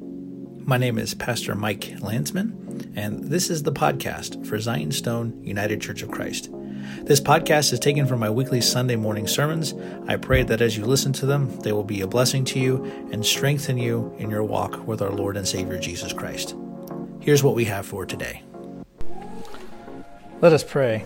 My name is Pastor Mike Landsman, and this is the podcast for Zion Stone United Church of Christ. This podcast is taken from my weekly Sunday morning sermons. I pray that as you listen to them, they will be a blessing to you and strengthen you in your walk with our Lord and Savior Jesus Christ. Here's what we have for today. Let us pray.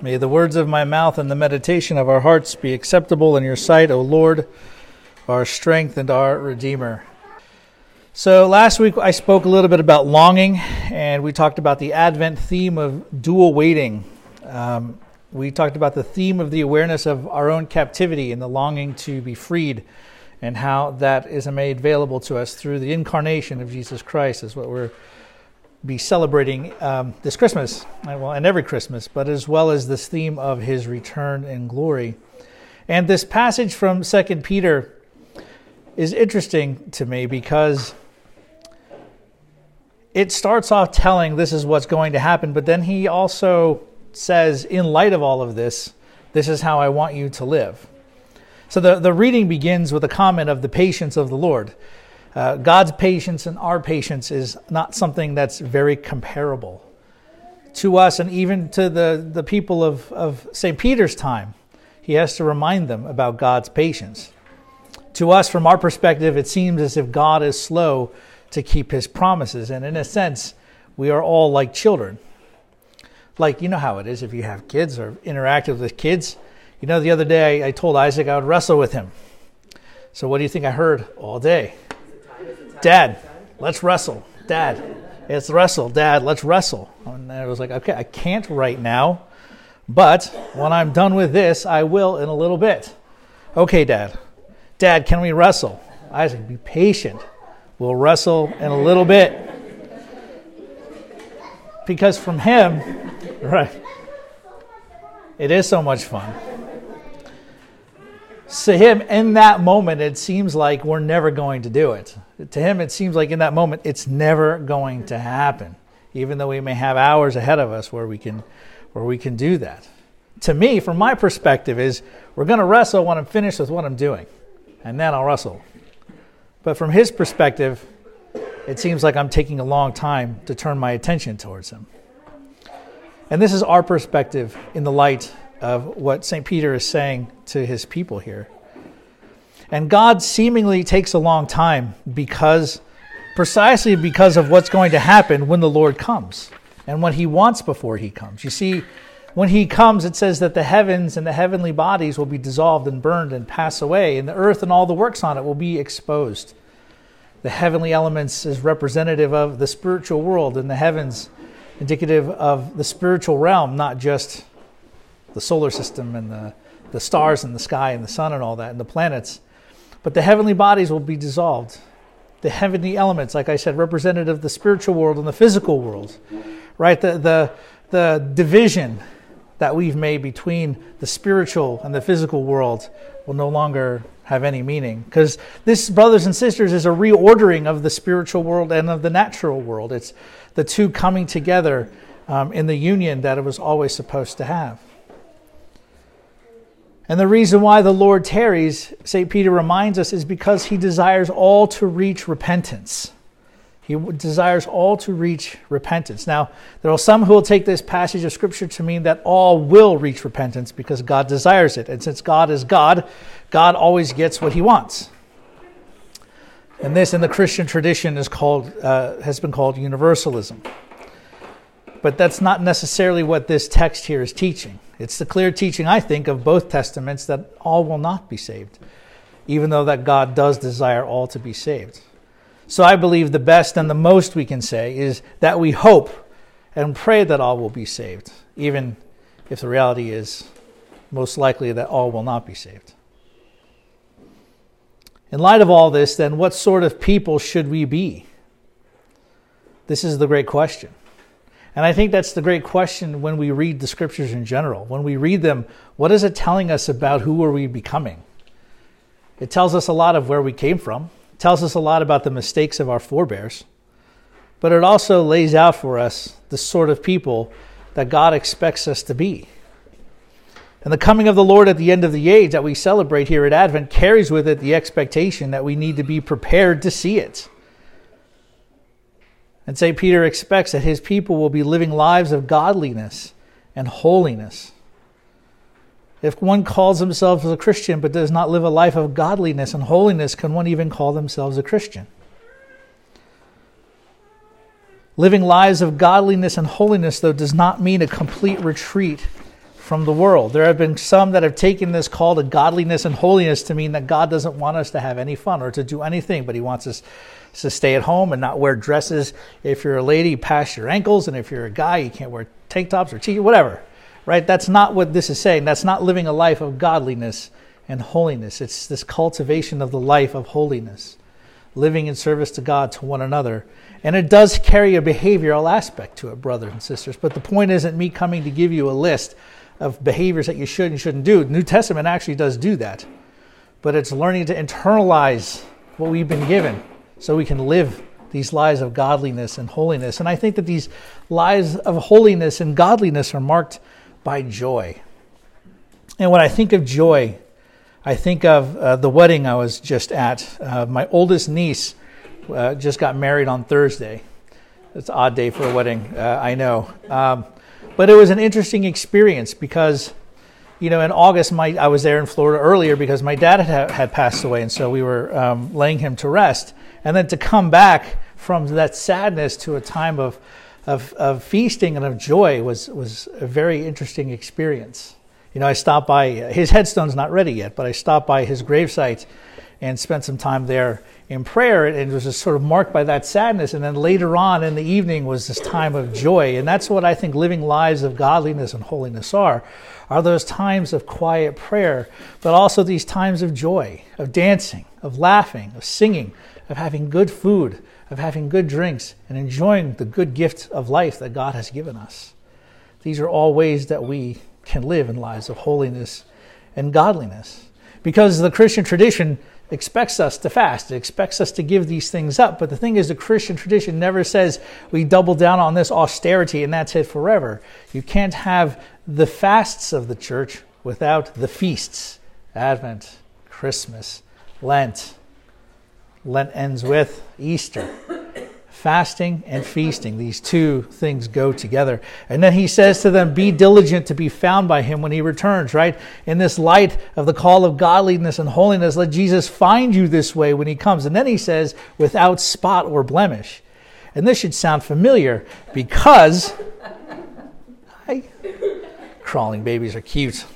May the words of my mouth and the meditation of our hearts be acceptable in your sight, O Lord, our strength and our Redeemer. So, last week I spoke a little bit about longing, and we talked about the Advent theme of dual waiting. Um, we talked about the theme of the awareness of our own captivity and the longing to be freed, and how that is made available to us through the incarnation of Jesus Christ, is what we're be celebrating um, this Christmas, well, and every Christmas, but as well as this theme of his return in glory. And this passage from Second Peter is interesting to me because it starts off telling this is what's going to happen, but then he also says, in light of all of this, this is how I want you to live. So the, the reading begins with a comment of the patience of the Lord. Uh, God's patience and our patience is not something that's very comparable to us and even to the, the people of, of St. Peter's time. He has to remind them about God's patience. To us, from our perspective, it seems as if God is slow to keep his promises. And in a sense, we are all like children. Like, you know how it is if you have kids or interactive with kids. You know, the other day I, I told Isaac I would wrestle with him. So, what do you think I heard all day? Dad, let's wrestle. Dad, it's wrestle. Dad, let's wrestle. And I was like, okay, I can't right now, but when I'm done with this, I will in a little bit. Okay, Dad. Dad, can we wrestle? Isaac, be patient. We'll wrestle in a little bit. Because from him, right, it is so much fun. To him in that moment it seems like we're never going to do it. To him it seems like in that moment it's never going to happen even though we may have hours ahead of us where we can where we can do that. To me from my perspective is we're going to wrestle when i'm finished with what i'm doing and then i'll wrestle but from his perspective it seems like i'm taking a long time to turn my attention towards him and this is our perspective in the light of what St. Peter is saying to his people here. And God seemingly takes a long time because, precisely because of what's going to happen when the Lord comes and what he wants before he comes. You see, when he comes, it says that the heavens and the heavenly bodies will be dissolved and burned and pass away, and the earth and all the works on it will be exposed. The heavenly elements is representative of the spiritual world, and the heavens indicative of the spiritual realm, not just the solar system and the, the stars and the sky and the sun and all that and the planets. But the heavenly bodies will be dissolved. The heavenly elements, like I said, representative of the spiritual world and the physical world, right? The, the, the division that we've made between the spiritual and the physical world will no longer have any meaning. Because this, brothers and sisters, is a reordering of the spiritual world and of the natural world. It's the two coming together um, in the union that it was always supposed to have. And the reason why the Lord tarries, St. Peter reminds us, is because he desires all to reach repentance. He desires all to reach repentance. Now, there are some who will take this passage of Scripture to mean that all will reach repentance because God desires it. And since God is God, God always gets what he wants. And this, in the Christian tradition, is called, uh, has been called universalism. But that's not necessarily what this text here is teaching. It's the clear teaching, I think, of both testaments that all will not be saved, even though that God does desire all to be saved. So I believe the best and the most we can say is that we hope and pray that all will be saved, even if the reality is most likely that all will not be saved. In light of all this, then, what sort of people should we be? This is the great question. And I think that's the great question when we read the scriptures in general. When we read them, what is it telling us about who are we becoming? It tells us a lot of where we came from. Tells us a lot about the mistakes of our forebears. But it also lays out for us the sort of people that God expects us to be. And the coming of the Lord at the end of the age that we celebrate here at Advent carries with it the expectation that we need to be prepared to see it. And St. Peter expects that his people will be living lives of godliness and holiness. If one calls himself a Christian but does not live a life of godliness and holiness, can one even call themselves a Christian? Living lives of godliness and holiness, though, does not mean a complete retreat from the world. There have been some that have taken this call to godliness and holiness to mean that God doesn't want us to have any fun or to do anything, but He wants us to stay at home and not wear dresses. If you're a lady, past your ankles, and if you're a guy, you can't wear tank tops or t whatever. Right? That's not what this is saying. That's not living a life of godliness and holiness. It's this cultivation of the life of holiness, living in service to God, to one another, and it does carry a behavioral aspect to it, brothers and sisters. But the point isn't me coming to give you a list of behaviors that you should and shouldn't do. The New Testament actually does do that. But it's learning to internalize what we've been given so we can live these lives of godliness and holiness. And I think that these lives of holiness and godliness are marked by joy. And when I think of joy, I think of uh, the wedding I was just at. Uh, my oldest niece uh, just got married on Thursday. It's an odd day for a wedding, uh, I know. Um, but it was an interesting experience because, you know, in August, my, I was there in Florida earlier because my dad had, had passed away, and so we were um, laying him to rest. And then to come back from that sadness to a time of, of, of feasting and of joy was, was a very interesting experience. You know, I stopped by, his headstone's not ready yet, but I stopped by his gravesite and spent some time there in prayer. And it was just sort of marked by that sadness. And then later on in the evening was this time of joy. And that's what i think living lives of godliness and holiness are are those times of quiet prayer but also these times of joy of dancing of laughing of singing of having good food of having good drinks and enjoying the good gift of life that god has given us these are all ways that we can live in lives of holiness and godliness because the christian tradition expects us to fast. It expects us to give these things up. But the thing is, the Christian tradition never says we double down on this austerity and that's it forever. You can't have the fasts of the church without the feasts Advent, Christmas, Lent. Lent ends with Easter fasting and feasting. These two things go together. And then he says to them, Be diligent to be found by him when he returns, right? In this light of the call of godliness and holiness, let Jesus find you this way when he comes. And then he says, Without spot or blemish. And this should sound familiar because I, crawling babies are cute.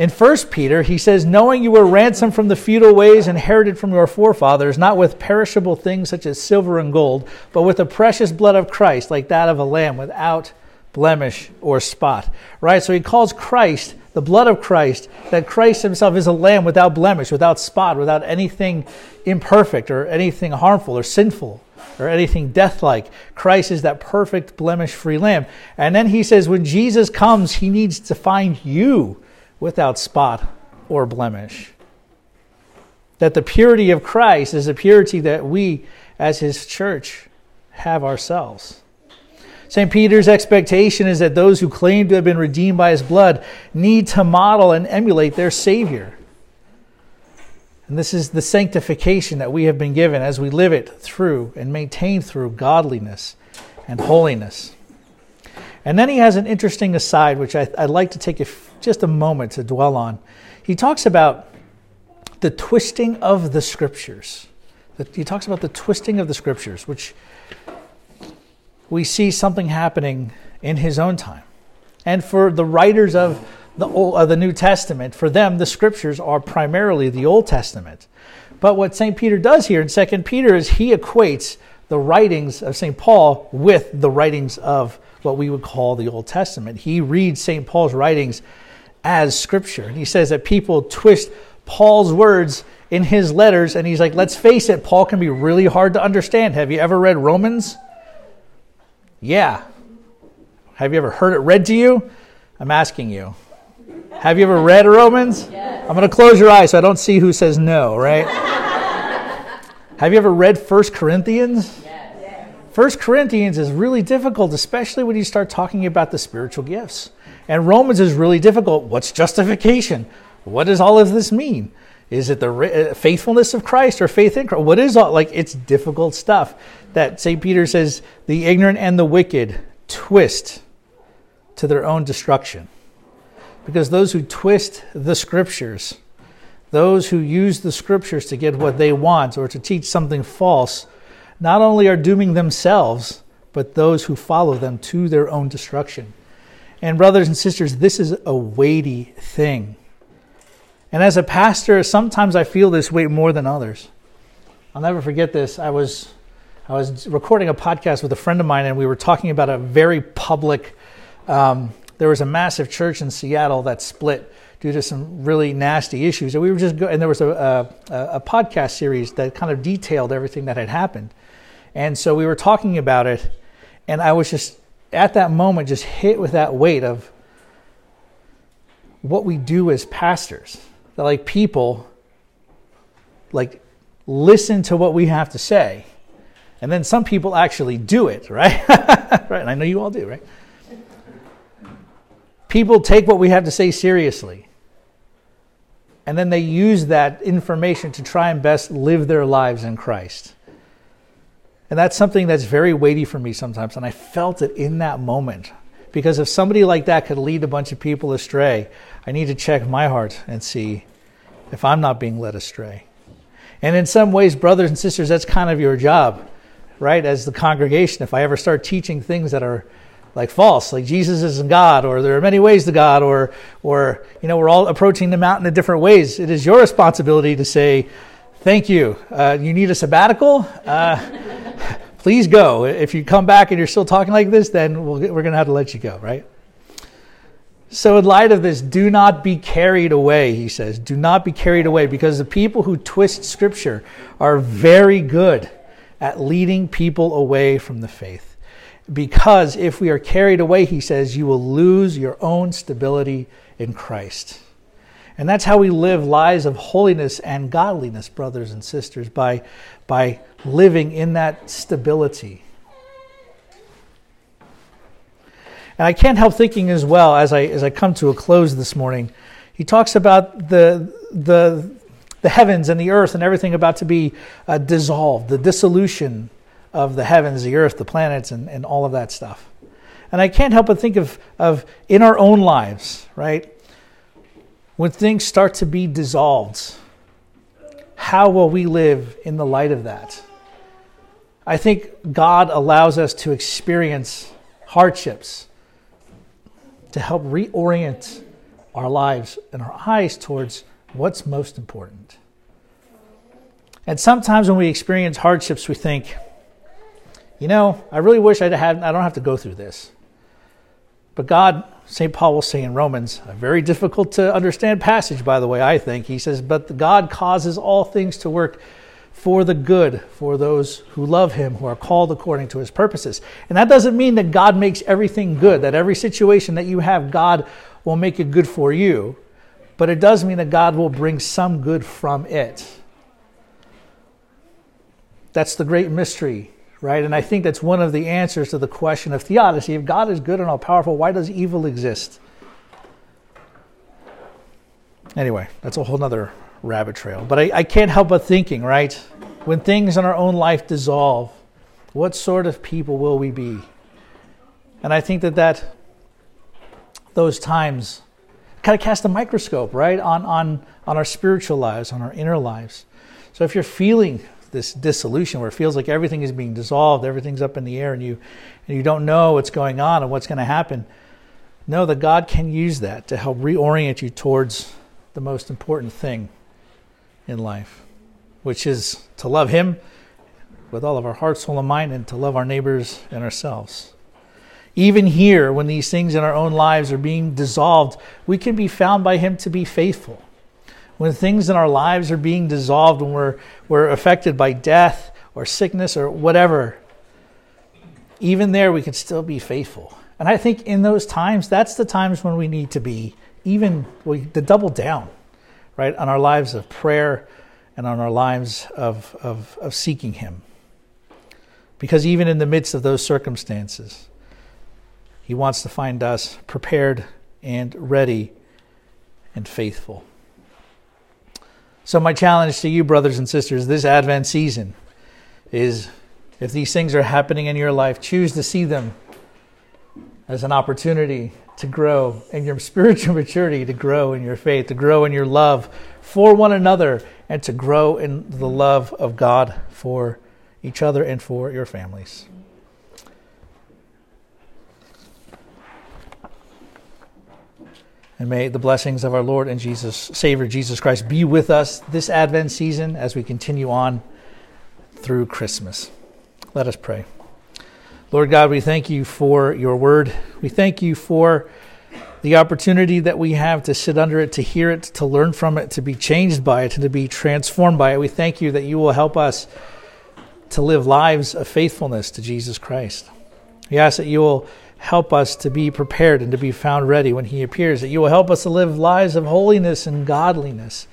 In 1 Peter, he says, Knowing you were ransomed from the futile ways inherited from your forefathers, not with perishable things such as silver and gold, but with the precious blood of Christ, like that of a lamb, without blemish or spot. Right? So he calls Christ, the blood of Christ, that Christ himself is a lamb without blemish, without spot, without anything imperfect or anything harmful or sinful or anything death like. Christ is that perfect blemish free lamb. And then he says, when Jesus comes, he needs to find you without spot or blemish. That the purity of Christ is a purity that we, as his church, have ourselves. St. Peter's expectation is that those who claim to have been redeemed by his blood need to model and emulate their Savior. And this is the sanctification that we have been given as we live it through and maintain through godliness and holiness. And then he has an interesting aside, which I, would like to take a, just a moment to dwell on. He talks about the twisting of the scriptures. He talks about the twisting of the scriptures, which we see something happening in his own time. And for the writers of the, Old, of the New Testament, for them, the scriptures are primarily the Old Testament. But what St. Peter does here in 2 Peter is he equates the writings of St. Paul with the writings of what we would call the Old Testament. He reads St. Paul's writings as scripture. And he says that people twist Paul's words in his letters, and he's like, let's face it, Paul can be really hard to understand. Have you ever read Romans? Yeah. Have you ever heard it read to you? I'm asking you. Have you ever read Romans? Yes. I'm going to close your eyes so I don't see who says no, right? Have you ever read First Corinthians? First Corinthians is really difficult, especially when you start talking about the spiritual gifts. And Romans is really difficult. What's justification? What does all of this mean? Is it the uh, faithfulness of Christ or faith in Christ? What is all like? It's difficult stuff that St. Peter says the ignorant and the wicked twist to their own destruction. Because those who twist the scriptures, those who use the scriptures to get what they want or to teach something false, not only are dooming themselves, but those who follow them to their own destruction. And, brothers and sisters, this is a weighty thing. And as a pastor, sometimes I feel this weight more than others. I'll never forget this. I was, I was recording a podcast with a friend of mine, and we were talking about a very public. Um, there was a massive church in Seattle that split due to some really nasty issues. And we were just go- and there was a, a, a podcast series that kind of detailed everything that had happened. And so we were talking about it, and I was just at that moment just hit with that weight of what we do as pastors. That like people like listen to what we have to say. And then some people actually do it right? Right and i know you all do right? People take what we have to say seriously. And then they use that information to try and best live their lives in christ and that's something that's very weighty for me sometimes and i felt it in that moment because if somebody like that could lead a bunch of people astray i need to check my heart and see if I'm not being led astray. And in some ways, brothers and sisters, that's kind of your job, right? As the congregation, if I ever start teaching things that are like false, like Jesus isn't God, or there are many ways to God, or, or you know, we're all approaching the mountain in different ways. It is your responsibility to say, "Thank you. Uh, you need a sabbatical. Uh, please go. If you come back and you're still talking like this, then we we are going to have to let you go, right?" So, in light of this, do not be carried away, he says. Do not be carried away because the people who twist scripture are very good at leading people away from the faith. Because if we are carried away, he says, you will lose your own stability in Christ. And that's how we live lives of holiness and godliness, brothers and sisters, by, by living in that stability. And I can't help thinking as well as I as I come to a close this morning. He talks about the the the heavens and the earth and everything about to be uh, dissolved, the dissolution of the heavens, the earth, the planets, and, and all of that stuff. And I can't help but think of, of in our own lives, right? When things start to be dissolved, how will we live in the light of that? I think God allows us to experience hardships to help reorient our lives and our eyes towards what's most important. And sometimes when we experience hardships, we think, you know, I really wish I'd had, I don't have to go through this. But God, St. Paul will say in Romans, a very difficult to understand passage, by the way, I think. He says, But God causes all things to work for the good for those who love him, who are called according to his purposes. And that doesn't mean that God makes everything good, that every situation that you have, God will make it good for you. But it does mean that God will bring some good from it. That's the great mystery, right? And I think that's one of the answers to the question of theodicy. If God is good and all powerful, why does evil exist? Anyway, that's a whole other rabbit trail. But I, I can't help but thinking, right? When things in our own life dissolve, what sort of people will we be? And I think that that those times kind of cast a microscope, right, on, on, on our spiritual lives, on our inner lives. So if you're feeling this dissolution where it feels like everything is being dissolved, everything's up in the air, and you and you don't know what's going on and what's going to happen, know that God can use that to help reorient you towards the most important thing in life, which is to love Him with all of our heart, soul, and mind, and to love our neighbors and ourselves. Even here, when these things in our own lives are being dissolved, we can be found by Him to be faithful. When things in our lives are being dissolved, when we're, we're affected by death or sickness or whatever, even there we can still be faithful. And I think in those times, that's the times when we need to be even well, to double down right, on our lives of prayer and on our lives of, of, of seeking Him. Because even in the midst of those circumstances, He wants to find us prepared and ready and faithful. So, my challenge to you, brothers and sisters, this Advent season is if these things are happening in your life, choose to see them as an opportunity to grow in your spiritual maturity, to grow in your faith, to grow in your love for one another, and to grow in the love of God for each other and for your families. And may the blessings of our Lord and Jesus, Savior Jesus Christ, be with us this Advent season as we continue on through Christmas. Let us pray. Lord God, we thank you for your word. We thank you for the opportunity that we have to sit under it, to hear it, to learn from it, to be changed by it, and to be transformed by it. We thank you that you will help us to live lives of faithfulness to Jesus Christ. We ask that you will help us to be prepared and to be found ready when He appears, that you will help us to live lives of holiness and godliness,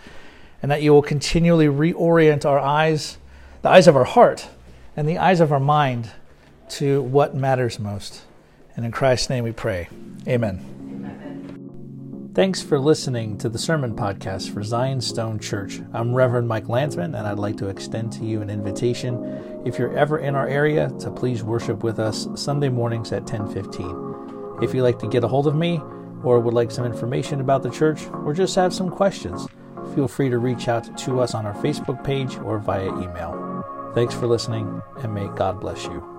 and that you will continually reorient our eyes, the eyes of our heart, and the eyes of our mind to what matters most. And in Christ's name we pray. Amen. Thanks for listening to the Sermon Podcast for Zion Stone Church. I'm Reverend Mike Landsman, and I'd like to extend to you an invitation, if you're ever in our area, to please worship with us Sunday mornings at 10:15. If you'd like to get a hold of me, or would like some information about the church, or just have some questions, feel free to reach out to us on our Facebook page or via email. Thanks for listening, and may God bless you.